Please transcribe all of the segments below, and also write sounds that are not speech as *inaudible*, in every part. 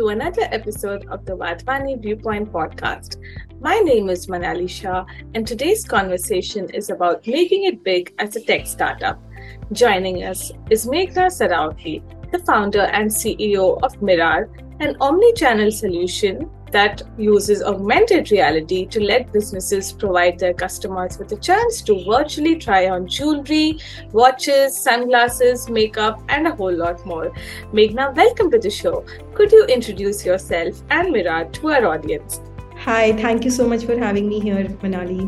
to another episode of the Wadhwani Viewpoint podcast. My name is Manali Shah, and today's conversation is about making it big as a tech startup. Joining us is Meghna Saraogi, the founder and CEO of mirrAR, an omni-channel solution that uses augmented reality to let businesses provide their customers with a chance to virtually try on jewelry, watches, sunglasses, makeup, and a whole lot more. Meghna, welcome to the show. Could you introduce yourself and mirrAR to our audience? Hi, thank you so much for having me here, Manali.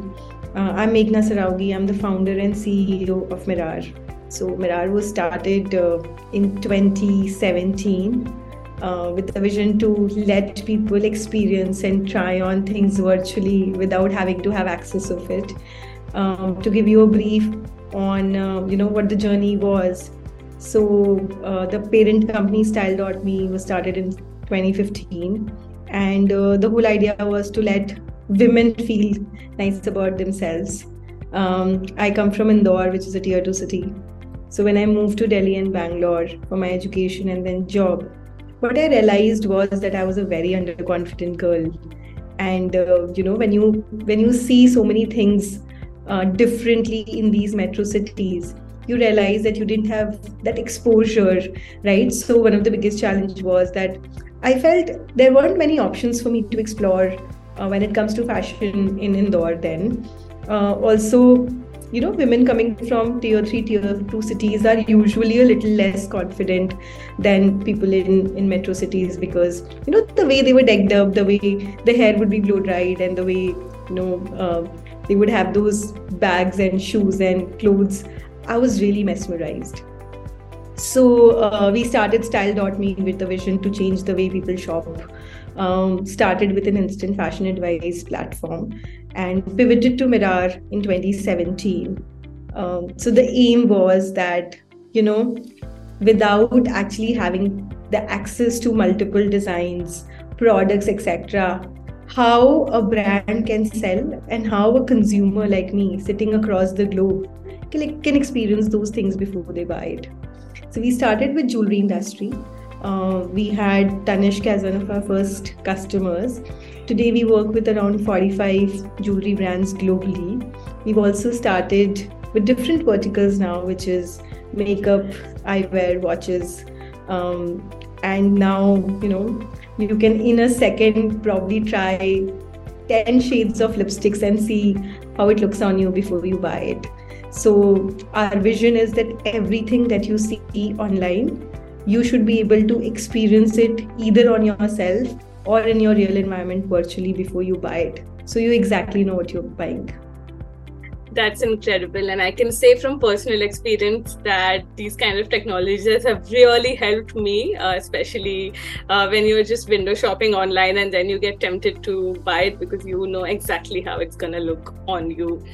Uh, I'm Meghna Saraogi. I'm the founder and CEO of mirrAR. So, mirrAR was started uh, in 2017 uh, with the vision to let people experience and try on things virtually without having to have access of it. Um, to give you a brief on uh, you know what the journey was. So uh, the parent company Style.me was started in 2015, and uh, the whole idea was to let women feel nice about themselves. Um, I come from Indore, which is a tier two city. So when I moved to Delhi and Bangalore for my education and then job, what I realized was that I was a very underconfident girl, and uh, you know when you when you see so many things uh, differently in these metro cities, you realize that you didn't have that exposure, right? So one of the biggest challenge was that I felt there weren't many options for me to explore uh, when it comes to fashion in Indore. Then uh, also you know women coming from tier 3 tier 2 cities are usually a little less confident than people in in metro cities because you know the way they were decked up the way the hair would be blow dried and the way you know uh, they would have those bags and shoes and clothes i was really mesmerized. So uh, we started style.me with the vision to change the way people shop um, started with an instant fashion advice platform and pivoted to mirrAR in 2017. Um, so the aim was that, you know, without actually having the access to multiple designs, products, etc., how a brand can sell and how a consumer like me sitting across the globe can, can experience those things before they buy it. So we started with jewelry industry. Uh, we had Tanishq as one of our first customers Today, we work with around 45 jewelry brands globally. We've also started with different verticals now, which is makeup, eyewear, watches. Um, and now, you know, you can in a second probably try 10 shades of lipsticks and see how it looks on you before you buy it. So, our vision is that everything that you see online, you should be able to experience it either on yourself or in your real environment virtually before you buy it. So you exactly know what you're buying. That's incredible. And I can say from personal experience that these kind of technologies have really helped me, uh, especially uh, when you're just window shopping online and then you get tempted to buy it because you know exactly how it's going to look on you.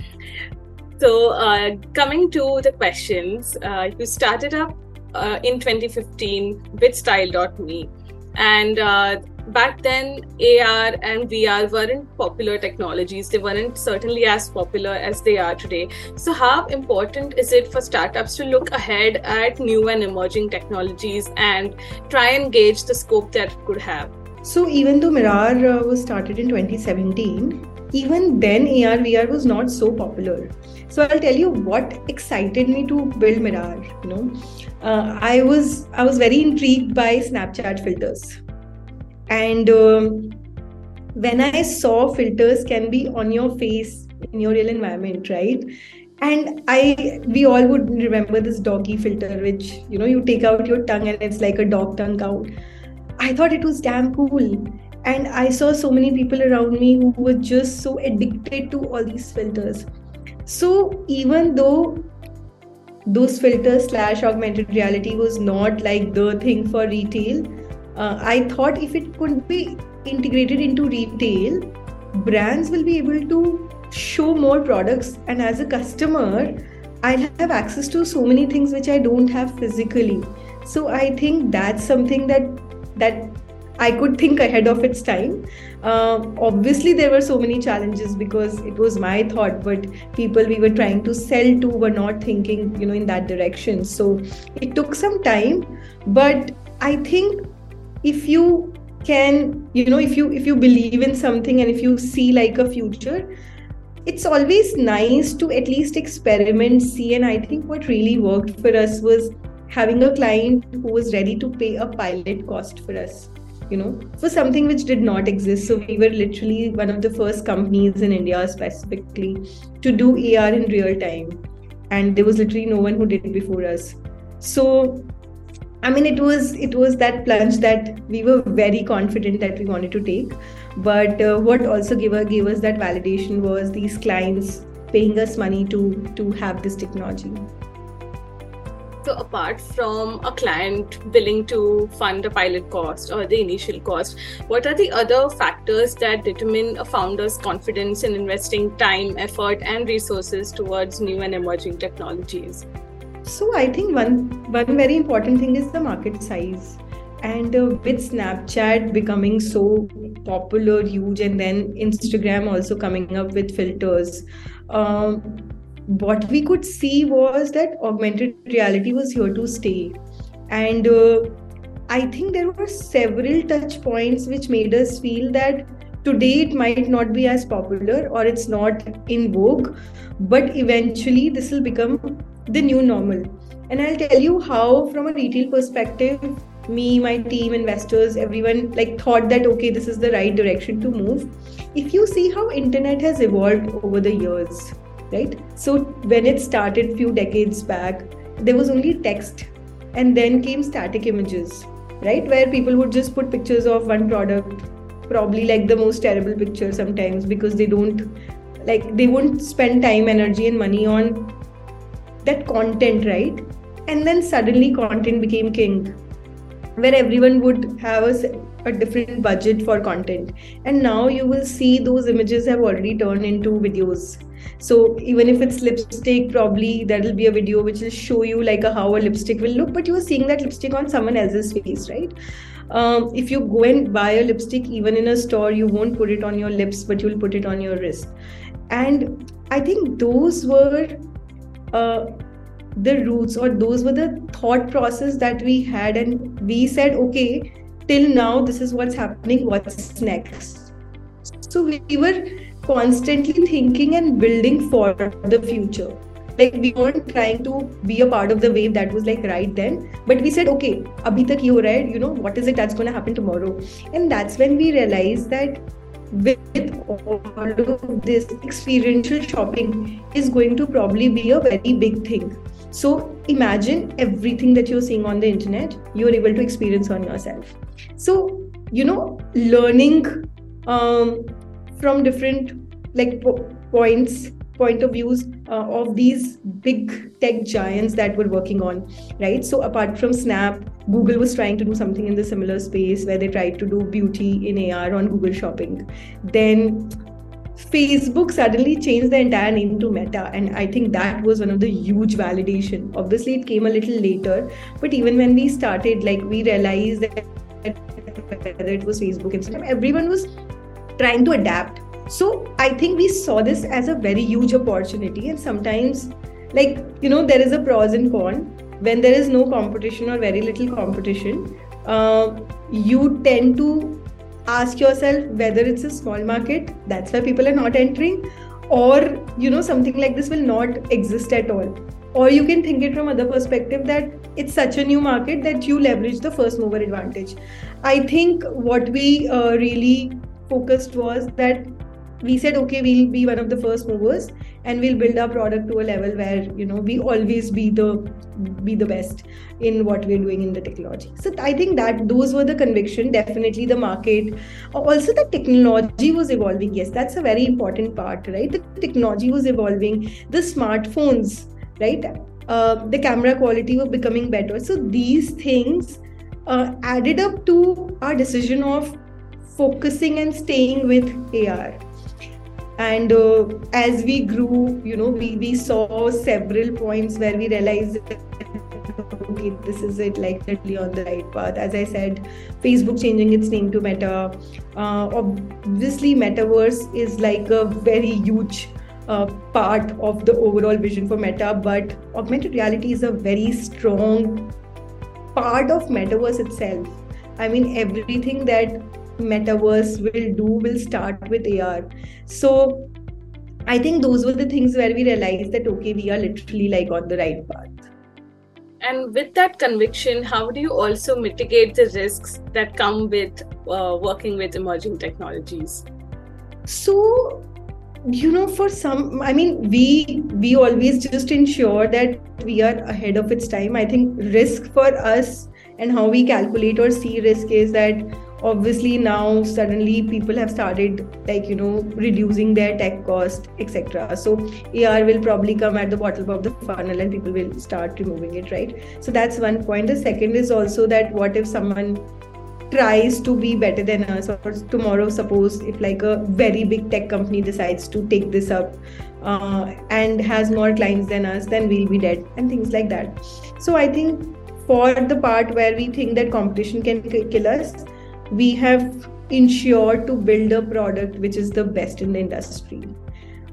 So, uh, coming to the questions, uh, you started up uh, in 2015 with Style.me. And uh, back then AR and VR weren't popular technologies. They weren't certainly as popular as they are today. So, how important is it for startups to look ahead at new and emerging technologies and try and gauge the scope that it could have? So, even though mirrAR uh, was started in 2017, even then AR VR was not so popular. So I'll tell you what excited me to build mirrAR. You know, uh, I was I was very intrigued by Snapchat filters and um, when i saw filters can be on your face in your real environment right? And i we all would remember this doggy filter which you know you take out your tongue and it's like a dog tongue out i thought it was damn cool. And i saw so many people around me who were just so addicted to all these filters. So even though those filters slash augmented reality was not like the thing for retail uh, I thought if it could be integrated into retail, brands will be able to show more products. And as a customer, I'll have access to so many things which I don't have physically. So I think that's something that that I could think ahead of its time. Uh, obviously, there were so many challenges because it was my thought, but people we were trying to sell to were not thinking, you know, in that direction. So it took some time, but I think if you can you know if you if you believe in something and if you see like a future it's always nice to at least experiment see and i think what really worked for us was having a client who was ready to pay a pilot cost for us you know for something which did not exist. So we were literally one of the first companies in india specifically to do ar in real time. And there was literally no one who did it before us. So i mean it was it was that plunge that we were very confident that we wanted to take but uh, what also gave, gave us that validation was these clients paying us money to to have this technology so, apart from a client willing to fund the pilot cost or the initial cost, what are the other factors that determine a founder's confidence in investing time, effort, and resources towards new and emerging technologies? So, I think one one very important thing is the market size. And uh, with Snapchat becoming so popular, huge, and then Instagram also coming up with filters, um, what we could see was that augmented reality was here to stay and uh, i think there were several touch points which made us feel that today it might not be as popular or it's not in vogue but eventually this will become the new normal. And i'll tell you how from a retail perspective me my team investors everyone like thought that okay this is the right direction to move. If you see how internet has evolved over the years right? So when it started few decades back there was only text and then came static images right? Where people would just put pictures of one product probably like the most terrible picture sometimes because they don't like they won't spend time energy and money on that content right? And then suddenly content became king where everyone would have a, a different budget for content. And now you will see those images have already turned into videos. So even if it's lipstick probably that'll be a video which will show you like a, how a lipstick will look but you are seeing that lipstick on someone else's face right um, if you go and buy a lipstick even in a store you won't put it on your lips but you'll put it on your wrist. And i think those were uh, the roots or those were the thought process that we had. And we said okay till now this is what's happening what's next? So we were constantly thinking and building for the future like we weren't trying to be a part of the wave that was like right then. But we said okay abhi tak ho hai. You know what is it that's going to happen tomorrow? And that's when we realized that with all of this experiential shopping is going to probably be a very big thing. So imagine everything that you're seeing on the internet you're able to experience on yourself. So you know learning um, from different like po- points point of views uh, of these big tech giants that were working on right? So apart from snap google was trying to do something in the similar space where they tried to do beauty in ar on google shopping. Then facebook suddenly changed the entire name to meta and i think that was one of the huge validation. Obviously it came a little later but even when we started like we realized that whether it was facebook instagram everyone was trying to adapt so i think we saw this as a very huge opportunity and sometimes like you know there is a pros and con when there is no competition or very little competition uh, you tend to ask yourself whether it's a small market that's why people are not entering or you know something like this will not exist at all. Or you can think it from other perspective that it's such a new market that you leverage the first mover advantage. I think what we uh, really focused was that we said okay we'll be one of the first movers and we'll build our product to a level where you know we always be the be the best in what we're doing in the technology. So i think that those were the conviction definitely the market. Also the technology was evolving. Yes that's a very important part right? The technology was evolving. The smartphones right? Uh, the camera quality were becoming better. So these things uh, added up to our decision of focusing and staying with ar and uh, as we grew you know we, we saw several points where we realized okay this is it like literally on the right path. As i said facebook changing its name to meta. Uh, obviously metaverse is like a very huge uh, part of the overall vision for meta but augmented reality is a very strong part of metaverse itself. I mean everything that metaverse will do will start with AR. So I think those were the things where we realized that okay, we are literally like on the right path. And with that conviction, how do you also mitigate the risks that come with uh, working with emerging technologies? So, you know, for some, I mean, we we always just ensure that we are ahead of its time. I think risk for us and how we calculate or see risk is that obviously now suddenly people have started like you know reducing their tech cost etc so ar will probably come at the bottom of the funnel and people will start removing it right? So that's one point. The second is also that what if someone tries to be better than us? Or tomorrow suppose if like a very big tech company decides to take this up uh, and has more clients than us then we'll be dead and things like that. So i think for the part where we think that competition can kill us we have ensured to build a product which is the best in the industry.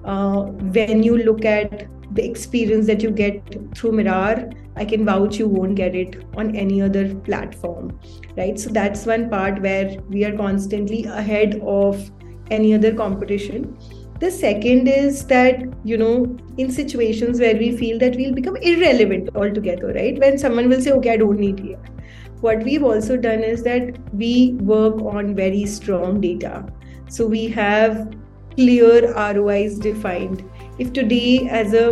Uh, when you look at the experience that you get through mirrAR, I can vouch you won't get it on any other platform, right? So that's one part where we are constantly ahead of any other competition. The second is that, you know, in situations where we feel that we'll become irrelevant altogether, right? When someone will say, okay, I don't need here what we've also done is that we work on very strong data. So we have clear ROIs defined. If today as a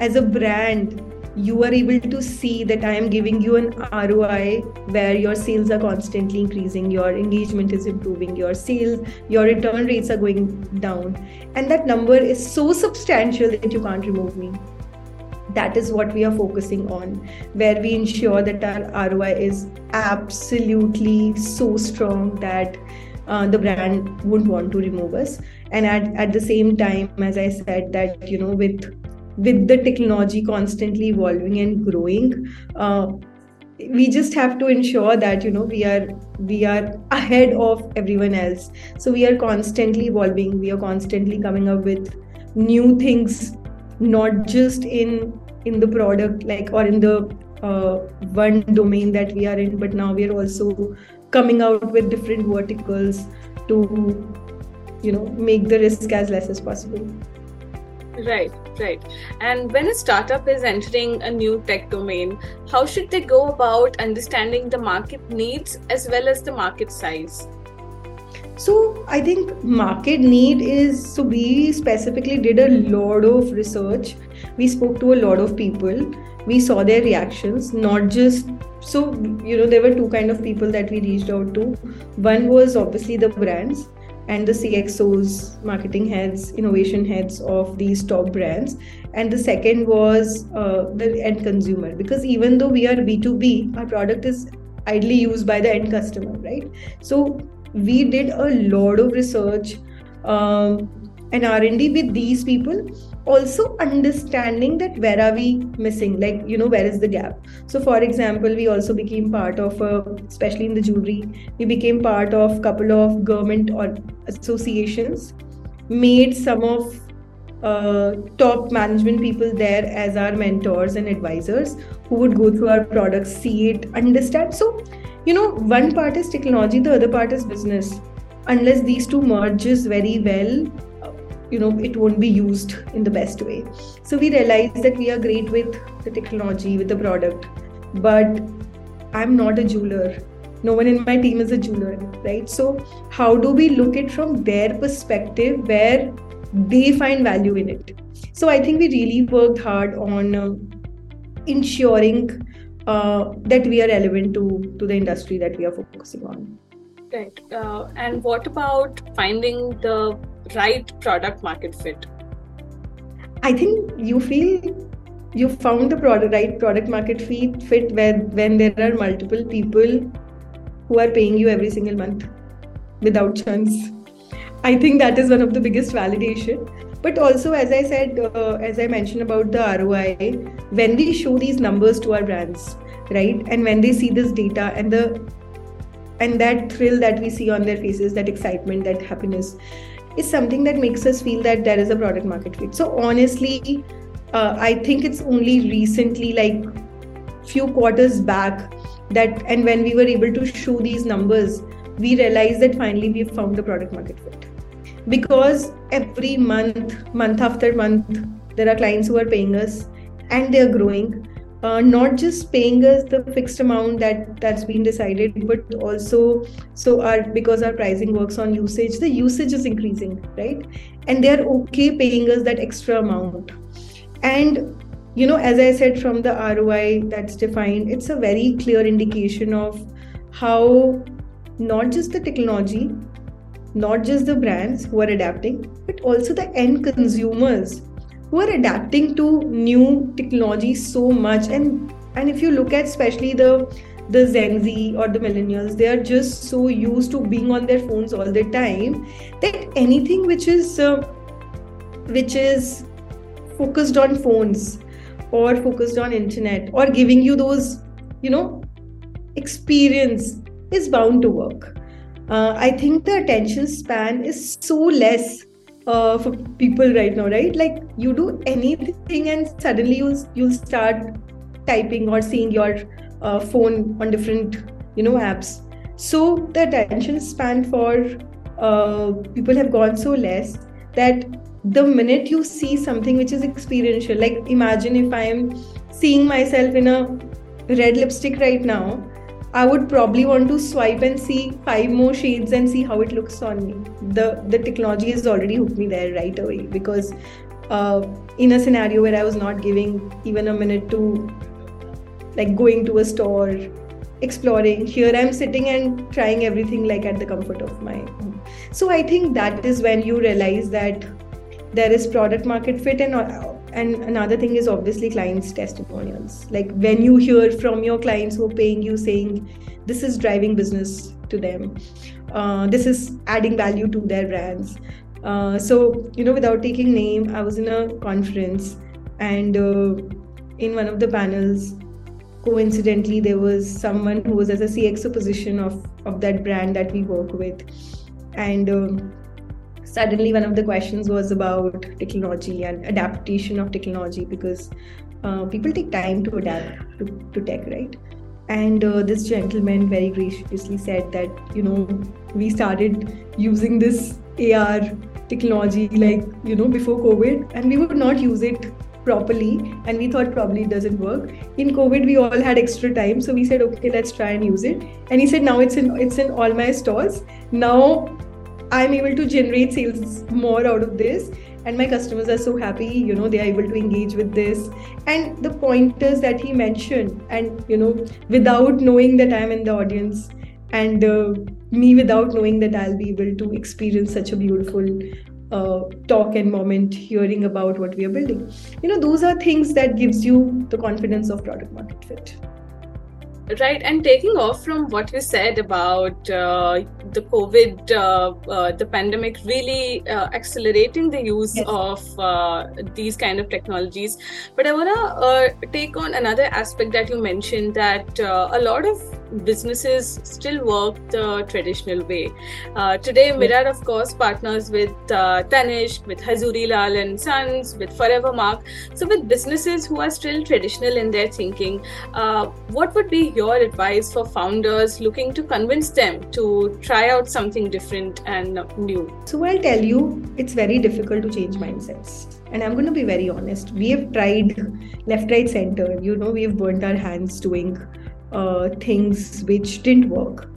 as a brand you are able to see that I am giving you an ROI where your sales are constantly increasing, your engagement is improving, your sales, your return rates are going down, and that number is so substantial that you can't remove me that is what we are focusing on where we ensure that our roi is absolutely so strong that uh, the brand wouldn't want to remove us. And at, at the same time as i said that you know with with the technology constantly evolving and growing uh, we just have to ensure that you know we are we are ahead of everyone else. So we are constantly evolving. We are constantly coming up with new things not just in in the product like or in the uh, one domain that we are in but now we are also coming out with different verticals to you know make the risk as less as possible. Right right. And when a startup is entering a new tech domain how should they go about understanding the market needs as well as the market size so I think market need is so we specifically did a lot of research. We spoke to a lot of people. We saw their reactions, not just so you know there were two kind of people that we reached out to. One was obviously the brands and the CXOs, marketing heads, innovation heads of these top brands. And the second was uh, the end consumer because even though we are B2B, our product is idly used by the end customer, right? So we did a lot of research um, and r&d with these people also understanding that where are we missing like you know where is the gap. So for example we also became part of a, especially in the jewelry we became part of couple of government or associations made some of uh, top management people there as our mentors and advisors who would go through our products see it understand. So you know one part is technology the other part is business. Unless these two merges very well you know it won't be used in the best way. So we realized that we are great with the technology with the product. But i'm not a jeweler. No one in my team is a jeweler right? So how do we look at from their perspective where they find value in it? So i think we really worked hard on uh, ensuring uh, that we are relevant to to the industry that we are focusing on. Right. Uh, and what about finding the right product market fit? I think you feel you found the product right product market fit fit when when there are multiple people who are paying you every single month without chance. I think that is one of the biggest validation but also as i said uh, as i mentioned about the roi when we show these numbers to our brands right? And when they see this data and the and that thrill that we see on their faces that excitement that happiness is something that makes us feel that there is a product market fit. So honestly uh, i think it's only recently like few quarters back that and when we were able to show these numbers we realized that finally we've found the product market fit because every month month after month there are clients who are paying us and they're growing. Uh, not just paying us the fixed amount that that's been decided but also so our because our pricing works on usage the usage is increasing right? And they're okay paying us that extra amount. And you know as i said from the roi that's defined it's a very clear indication of how not just the technology not just the brands who are adapting but also the end consumers who are adapting to new technology so much and and if you look at especially the the Gen Z or the millennials, they are just so used to being on their phones all the time that anything which is uh, which is focused on phones or focused on internet or giving you those, you know, experience is bound to work. Uh, I think the attention span is so less uh, for people right now, right? Like you do anything and suddenly you'll you'll start typing or seeing your uh, phone on different you know apps. So the attention span for uh, people have gone so less that the minute you see something which is experiential, like imagine if I am seeing myself in a red lipstick right now I would probably want to swipe and see five more shades and see how it looks on me. The the technology has already hooked me there right away because uh, in a scenario where I was not giving even a minute to like going to a store, exploring, here I'm sitting and trying everything like at the comfort of my home. So I think that is when you realize that there is product market fit and and another thing is obviously clients testimonials like when you hear from your clients who are paying you saying this is driving business to them. Uh, this is adding value to their brands. Uh, so you know without taking name i was in a conference and uh, in one of the panels coincidentally there was someone who was as a cxo position of of that brand that we work with. And um, suddenly one of the questions was about technology and adaptation of technology because uh, people take time to adapt to, to tech right? And uh, this gentleman very graciously said that you know we started using this ar technology like you know before covid and we would not use it properly and we thought probably it doesn't work. In covid we all had extra time so we said okay let's try and use it. And he said now it's in it's in all my stores. Now i'm able to generate sales more out of this. And my customers are so happy you know they are able to engage with this. And the pointers that he mentioned and you know without knowing that i'm in the audience and uh, me without knowing that i'll be able to experience such a beautiful uh, talk and moment hearing about what we are building. You know those are things that gives you the confidence of product market fit. Right, and taking off from what you said about uh, the COVID, uh, uh, the pandemic really uh, accelerating the use yes. of uh, these kind of technologies. But I want to uh, take on another aspect that you mentioned that a lot of businesses still work the traditional way. Uh, today, mirrAR, of course, partners with uh, Tanishq, with Hazoori Lal and Sons, with Forevermark. So, with businesses who are still traditional in their thinking, uh, what would be your advice for founders looking to convince them to try out something different and new? So, I'll tell you, it's very difficult to change mindsets. And I'm going to be very honest. We have tried left, right, center. You know, we have burnt our hands doing uh, things which didn't work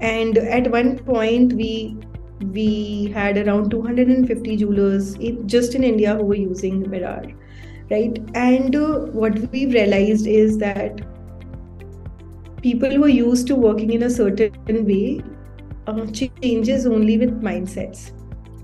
and at one point we we had around 250 jewelers in, just in india who were using mirrAR right and uh, what we've realized is that people who are used to working in a certain way uh, changes only with mindsets.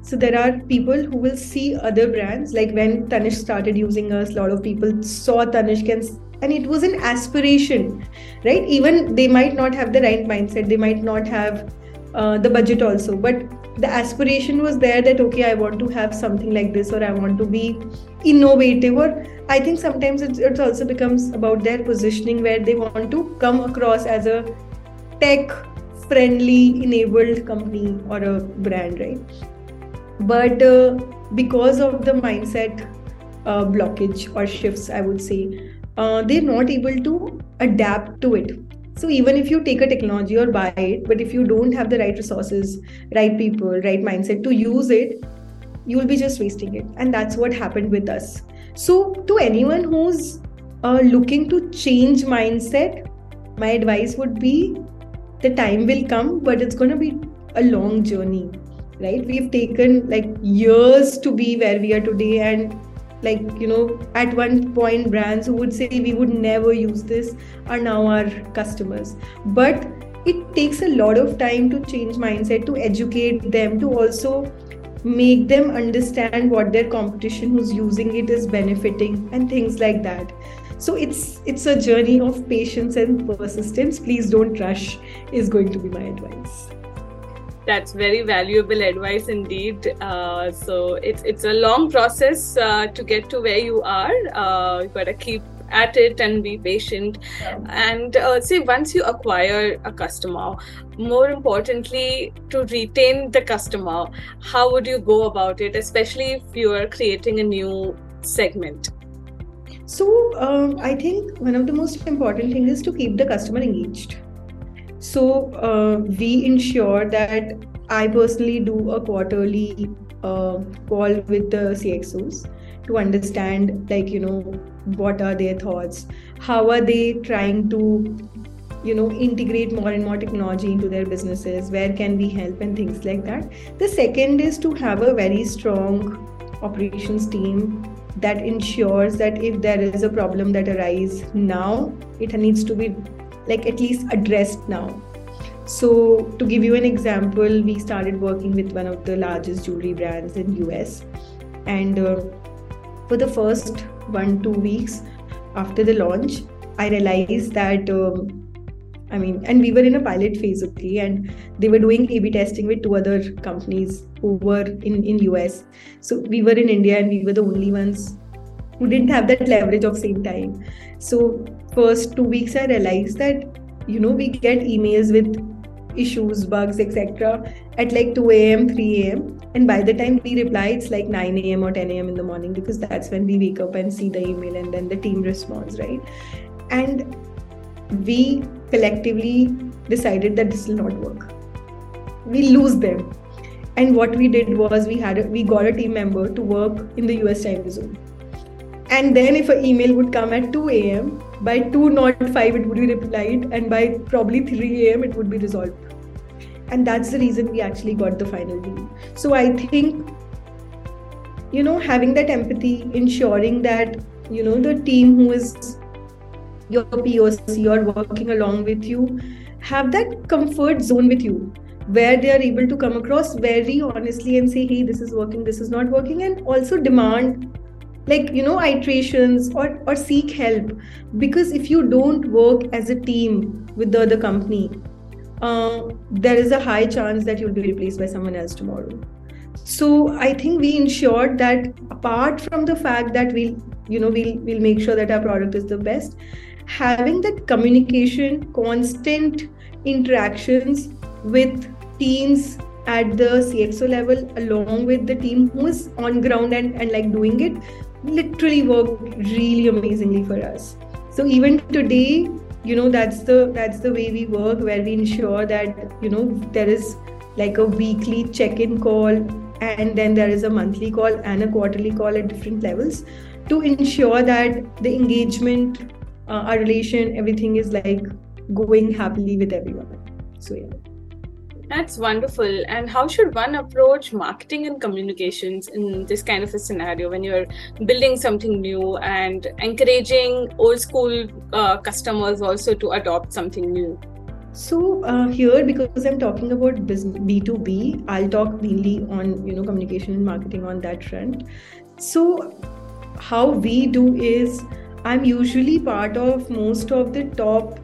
So there are people who will see other brands like when Tanishq started using us a lot of people saw Tanishq and and it was an aspiration right? Even they might not have the right mindset they might not have uh, the budget also but the aspiration was there that okay i want to have something like this or i want to be innovative or i think sometimes it, it also becomes about their positioning where they want to come across as a tech friendly enabled company or a brand right? But uh, because of the mindset uh, blockage or shifts i would say uh, they're not able to adapt to it. So even if you take a technology or buy it but if you don't have the right resources right people right mindset to use it you will be just wasting it. And that's what happened with us. So to anyone who's uh, looking to change mindset my advice would be the time will mm-hmm. come but it's going to be a long journey right? We've taken like years to be where we are today and like you know at one point brands who would say we would never use this are now our customers. But it takes a lot of time to change mindset to educate them to also make them understand what their competition who's using it is benefiting and things like that so it's it's a journey of patience and persistence please don't rush is going to be my advice that's very valuable advice indeed. Uh, so it's it's a long process uh, to get to where you are. Uh, you gotta keep at it and be patient. Yeah. And uh, say once you acquire a customer, more importantly, to retain the customer, how would you go about it? Especially if you are creating a new segment. So um, I think one of the most important things is to keep the customer engaged. So uh, we ensure that I personally do a quarterly uh, call with the CXOs to understand, like, you know, what are their thoughts, how are they trying to, you know, integrate more and more technology into their businesses, where can we help, and things like that. The second is to have a very strong operations team that ensures that if there is a problem that arises now, it needs to be like at least addressed now. So to give you an example we started working with one of the largest jewelry brands in us and uh, for the first one two weeks after the launch i realized that um, i mean and we were in a pilot phase okay and they were doing a b testing with two other companies were in in us so we were in india and we were the only ones who didn't have that leverage of same time. So first two weeks i realized that you know we get emails with issues bugs etc at like 2 a.m 3 a.m and by the time we reply it's like 9 a.m or 10 a.m in the morning because that's when we wake up and see the email and then the team responds right? And we collectively decided that this will not work. We lose them and what we did was we had a, we got a team member to work in the us time zone. And then if an email would come at 2 a.m by 2 not 5 it would be replied and by probably 3 a.m it would be resolved. And that's the reason we actually got the final deal. So i think you know having that empathy ensuring that you know the team who is your poc or working along with you have that comfort zone with you where they are able to come across very honestly and say hey this is working this is not working and also demand like you know iterations or or seek help. Because if you don't work as a team with the other company uh, there is a high chance that you'll be replaced by someone else tomorrow. So i think we ensured that apart from the fact that we'll you know we'll we'll make sure that our product is the best having that communication constant interactions with teams at the cxo level along with the team who is on ground and, and like doing it literally worked really amazingly for us. So even today you know that's the that's the way we work where we ensure that you know there is like a weekly check-in call and then there is a monthly call and a quarterly call at different levels to ensure that the engagement uh, our relation everything is like going happily with everyone. So yeah that's wonderful. And how should one approach marketing and communications in this kind of a scenario when you're building something new and encouraging old school uh, customers also to adopt something new? So uh, here, because I'm talking about B two B, I'll talk mainly on you know communication and marketing on that front. So how we do is I'm usually part of most of the top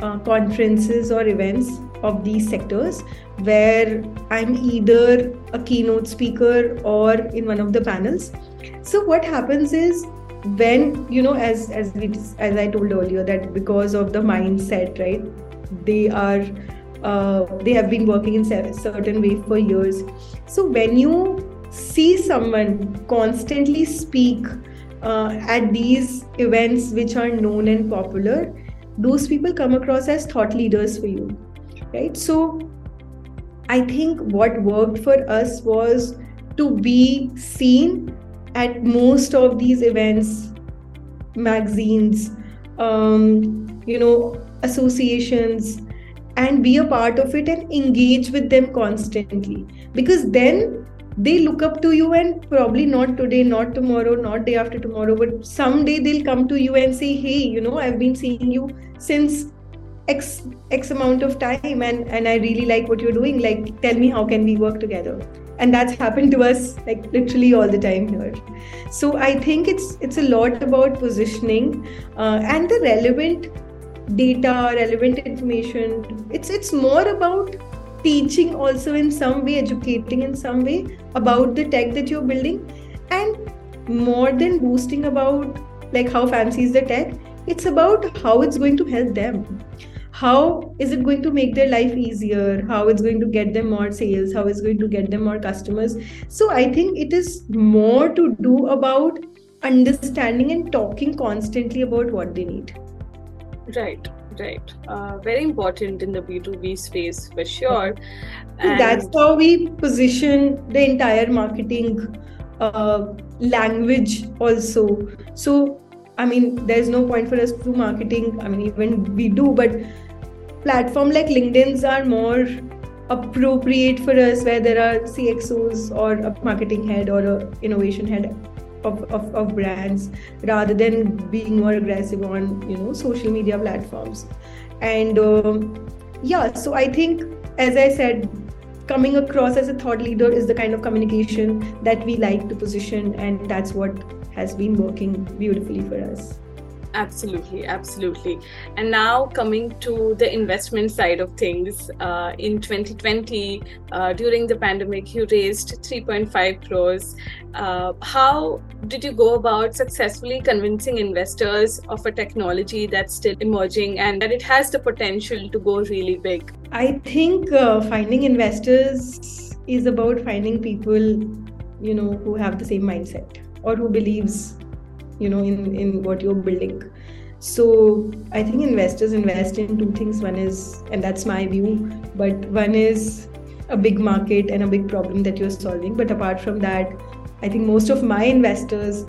uh, conferences or events of these sectors where I'm either a keynote speaker or in one of the panels. So what happens is when you know as as we as I told earlier that because of the mindset right they are uh, they have been working in certain way for years. So when you see someone constantly speak uh, at these events which are known and popular those people come across as thought leaders for you right? So i think what worked for us was to be seen at most of these events magazines um, you know associations and be a part of it and engage with them constantly. Because then they look up to you and probably not today not tomorrow not day after tomorrow but someday they'll come to you and say hey you know i've been seeing you since x x amount of time and and i really like what you're doing like tell me how can we work together? And that's *laughs* happened to us like literally all the time here. So i think it's it's a lot about positioning uh, and the relevant data relevant information. It's it's more about teaching also in some way educating in some way about the tech that you're building and more than boosting about like how fancy is the tech it's about how it's going to help them how is it going to make their life easier? How it's going to get them more sales? How it's going to get them more customers? So i think it is more to do about understanding and talking constantly about what they need. Right right. Uh, very important in the b2b space for sure. And that's how we position the entire marketing uh, language also. So i mean there's no point for us to do marketing. I mean even we do but platform like LinkedIn's are more appropriate for us where there are CXOs or a marketing head or a innovation head of, of, of brands rather than being more aggressive on you know social media platforms. And um, yeah so i think as i said coming across as a thought leader is the kind of communication that we like to position and that's what has been working beautifully for us Absolutely, absolutely. And now coming to the investment side of things, uh, in 2020, uh, during the pandemic, you raised 3.5 crores. Uh, how did you go about successfully convincing investors of a technology that's still emerging and that it has the potential to go really big? I think uh, finding investors is about finding people, you know, who have the same mindset or who believes you know in in what you're building. So i think investors invest in two things. One is and that's my view but one is a big market and a big problem that you're solving. But apart from that i think most of my investors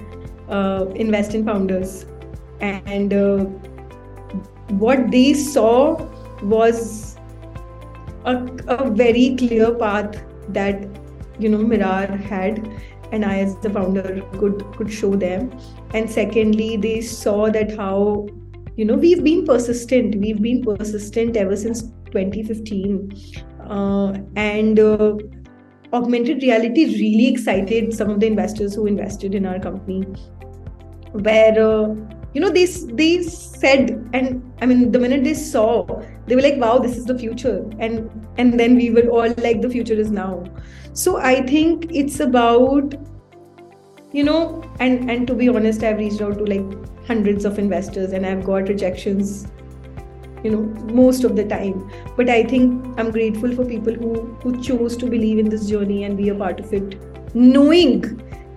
uh, invest in founders. And uh, what they saw was a, a very clear path that you know mirrAR had and i as the founder could could show them. And secondly they saw that how you know we've been persistent. We've been persistent ever since 2015 uh, and uh, augmented reality really excited some of the investors who invested in our company where uh, you know they they said and i mean the minute they saw they were like wow this is the future and and then we were all like the future is now. So i think it's about you know and and to be honest i've reached out to like hundreds of investors and i've got rejections you know most of the time. But i think i'm grateful for people who who chose to believe in this journey and be a part of it knowing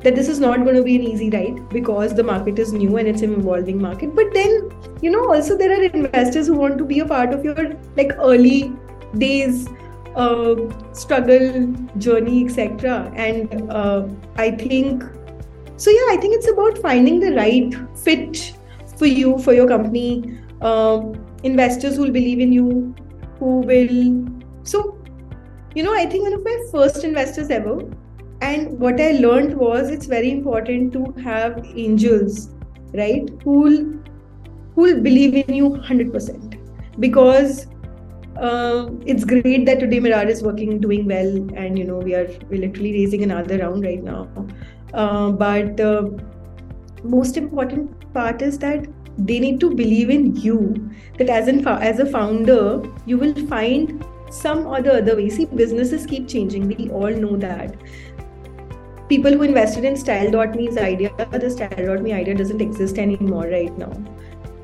that this is not going to be an easy ride because the market is new and it's an evolving market. But then you know also there are investors who want to be a part of your like early days uh, struggle journey etc and uh, i think so yeah i think it's about finding the right fit for you for your company. Um, investors who will believe in you who will so you know i think one of my first investors ever and what i learned was it's very important to have angels right who'll who'll believe in you 100% because uh, it's great that today mirrAR is working, doing well, and you know we are we're literally raising another round right now. Uh, but uh, most important part is that they need to believe in you. That as an as a founder, you will find some other other way. See, businesses keep changing. We all know that. People who invested in Style.me's idea, the Style.me idea doesn't exist anymore right now.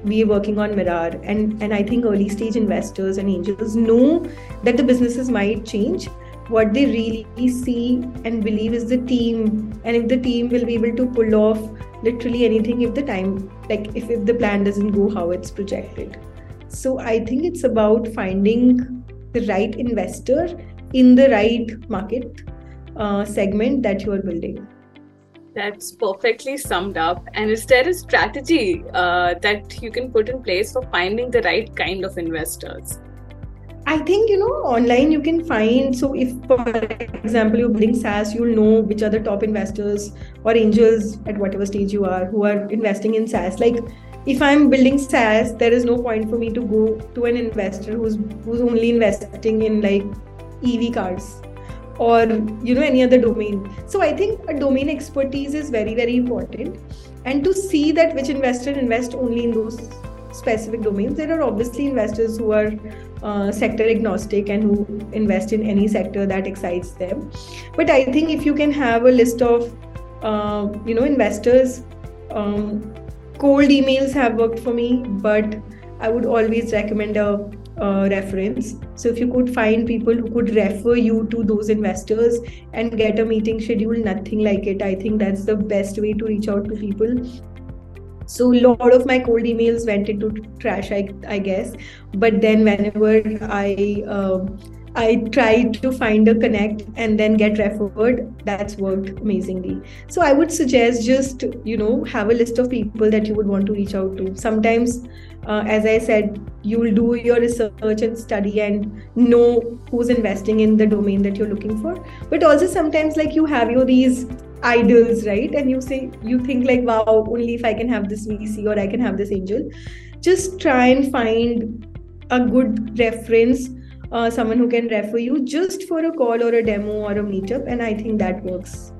We are working on mirrAR, and and I think early stage investors and angels know that the businesses might change, what they really see and believe is the team and if the team will be able to pull off literally anything if the time like if, if the plan doesn't go how it's projected. So I think it's about finding the right investor in the right market uh, segment that you are building. That's perfectly summed up. And is there a strategy uh, that you can put in place for finding the right kind of investors? I think you know online you can find so if for example you're building SaaS, you'll know which are the top investors or angels at whatever stage you are who are investing in SaaS. Like if I'm building SaaS, there is no point for me to go to an investor who's who's only investing in like EV cars or you know any other domain. So I think a domain expertise is very very important, and to see that which investor invest only in those specific domains. There are obviously investors who are uh, sector agnostic and who invest in any sector that excites them. But I think if you can have a list of uh, you know investors, um, cold emails have worked for me, but I would always recommend a uh, reference. So if you could find people who could refer you to those investors and get a meeting schedule, nothing like it. I think that's the best way to reach out to people so a lot of my cold emails went into trash i, I guess but then whenever i uh, I tried to find a connect and then get referred. That's worked amazingly. So I would suggest just, you know, have a list of people that you would want to reach out to. Sometimes, uh, as I said, you'll do your research and study and know who's investing in the domain that you're looking for. But also sometimes, like you have your these idols, right? And you say, you think like, wow, only if I can have this VC or I can have this angel. Just try and find a good reference, uh, someone who can refer you just for a call or a demo or a meetup. And I think that works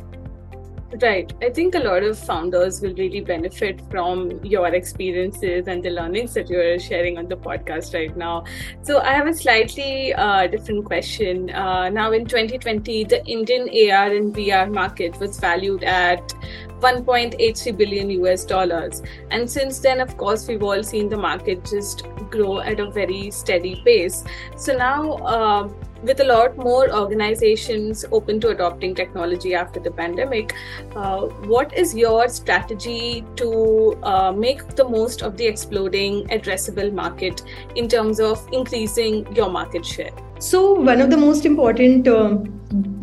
Right. I think a lot of founders will really benefit from your experiences and the learnings that you're sharing on the podcast right now. So, I have a slightly uh, different question. Uh, now, in 2020, the Indian AR and VR market was valued at 1.83 billion US dollars. And since then, of course, we've all seen the market just grow at a very steady pace. So, now, uh, with a lot more organizations open to adopting technology after the pandemic, uh, what is your strategy to uh, make the most of the exploding addressable market in terms of increasing your market share? So one of the most important uh,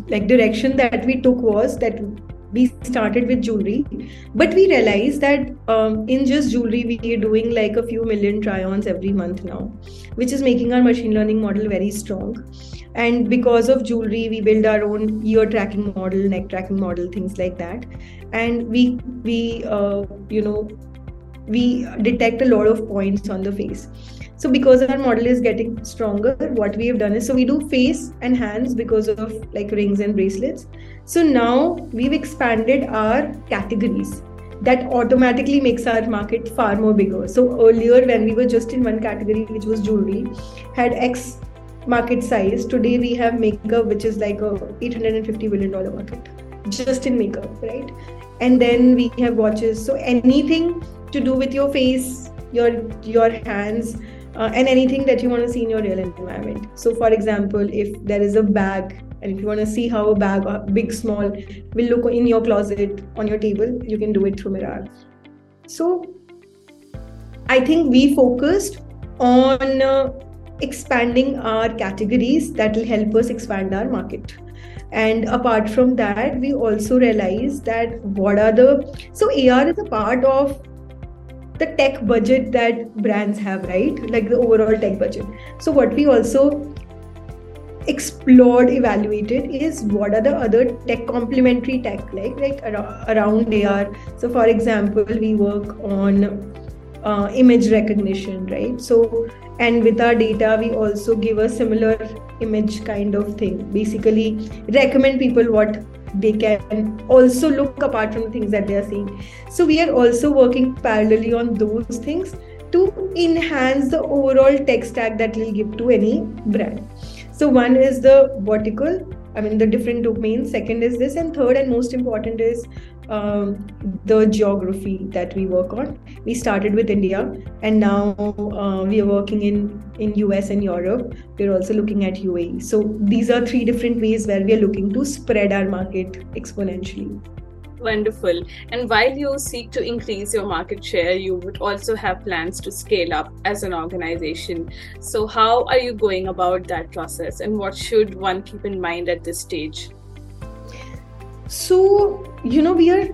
like direction that we took was that we started with jewelry but we realized that um, in just jewelry we are doing like a few million try-ons every month now which is making our machine learning model very strong. And because of jewelry we build our own ear tracking model neck tracking model things like that. And we we uh, you know we detect a lot of points on the face so because our model is getting stronger what we have done is so we do face and hands because of like rings and bracelets. So now we've expanded our categories. That automatically makes our market far more bigger. So earlier when we were just in one category which was jewelry had x market size today we have makeup which is like a 850 billion dollar market just in makeup right? And then we have watches. So anything to do with your face your your hands uh, and anything that you want to see in your real environment. So for example if there is a bag and if you want to see how a bag uh, big small will look in your closet on your table you can do it through mirrAR so i think we focused on uh, expanding our categories that will help us expand our market. And apart from that we also realized that what are the so ar is a part of the tech budget that brands have right? Like the overall tech budget. So what we also explored evaluated is what are the other tech complementary tech like like around ar so for example we work on uh, image recognition right? So and with our data we also give a similar image kind of thing. Basically recommend people what they can also look apart from the things that they are seeing. So we are also working parallelly on those things to enhance the overall tech stack that we'll give to any brand. So one is the vertical i mean the different domains. Second is this and third and most important is um, the geography that we work on. We started with India, and now uh, we are working in in US and Europe. We're also looking at UAE. So these are three different ways where we are looking to spread our market exponentially. Wonderful. And while you seek to increase your market share, you would also have plans to scale up as an organization. So, how are you going about that process and what should one keep in mind at this stage? So, you know, we are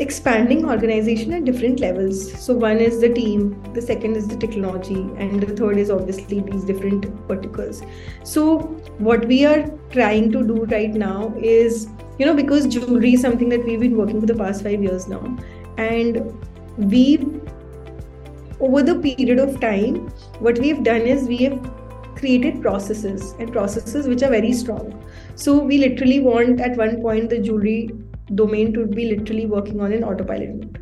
expanding organization at different levels. So one is the team the second is the technology and the third is obviously these different verticals. So what we are trying to do right now is you know because jewelry is something that we've been working for the past 5 years now and we over the period of time what we've done is we have created processes and processes which are very strong so we literally want at one point the jewelry domain to be literally working on an autopilot mode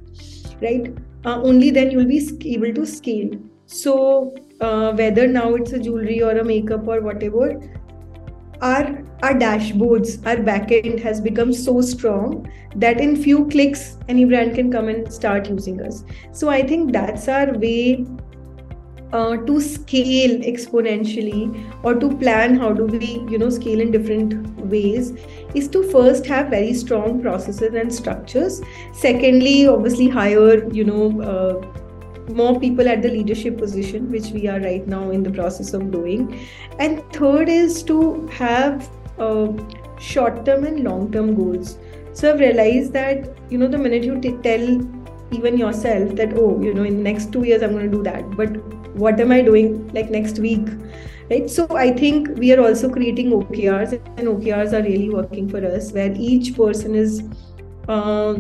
right? Uh, only then you'll be able to scale. So uh, whether now it's a jewelry or a makeup or whatever our our dashboards our backend has become so strong that in few clicks any brand can come and start using us. So i think that's our way uh, to scale exponentially or to plan how do we you know scale in different ways is to first have very strong processes and structures. Secondly obviously hire you know uh, more people at the leadership position which we are right now in the process of doing. And third is to have uh, short term and long term goals. So i've realized that you know the minute you t- tell even yourself that oh you know in the next 2 years i'm going to do that but what am i doing like next week right? So i think we are also creating okrs and okrs are really working for us where each person is uh,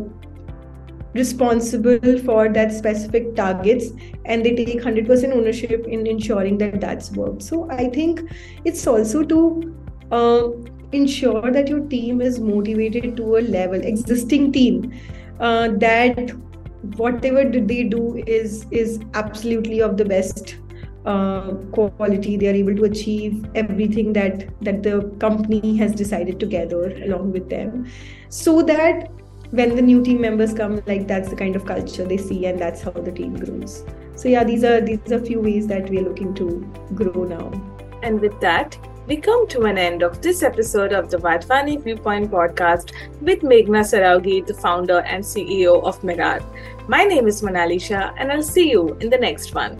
responsible for that specific targets and they take 100% ownership in ensuring that that's worked. So i think it's also to uh, ensure that your team is motivated to a level existing team uh, that whatever did they do is is absolutely of the best uh, quality. They are able to achieve everything that that the company has decided together along with them. So that when the new team members come like that's the kind of culture they see and that's how the team grows. So yeah these are these are few ways that we are looking to grow now. And with that we come to an end of this episode of the Wadhwani Viewpoint podcast with Meghna Saraogi, the founder and CEO of mirrAR. My name is Manali Shah, and I'll see you in the next one.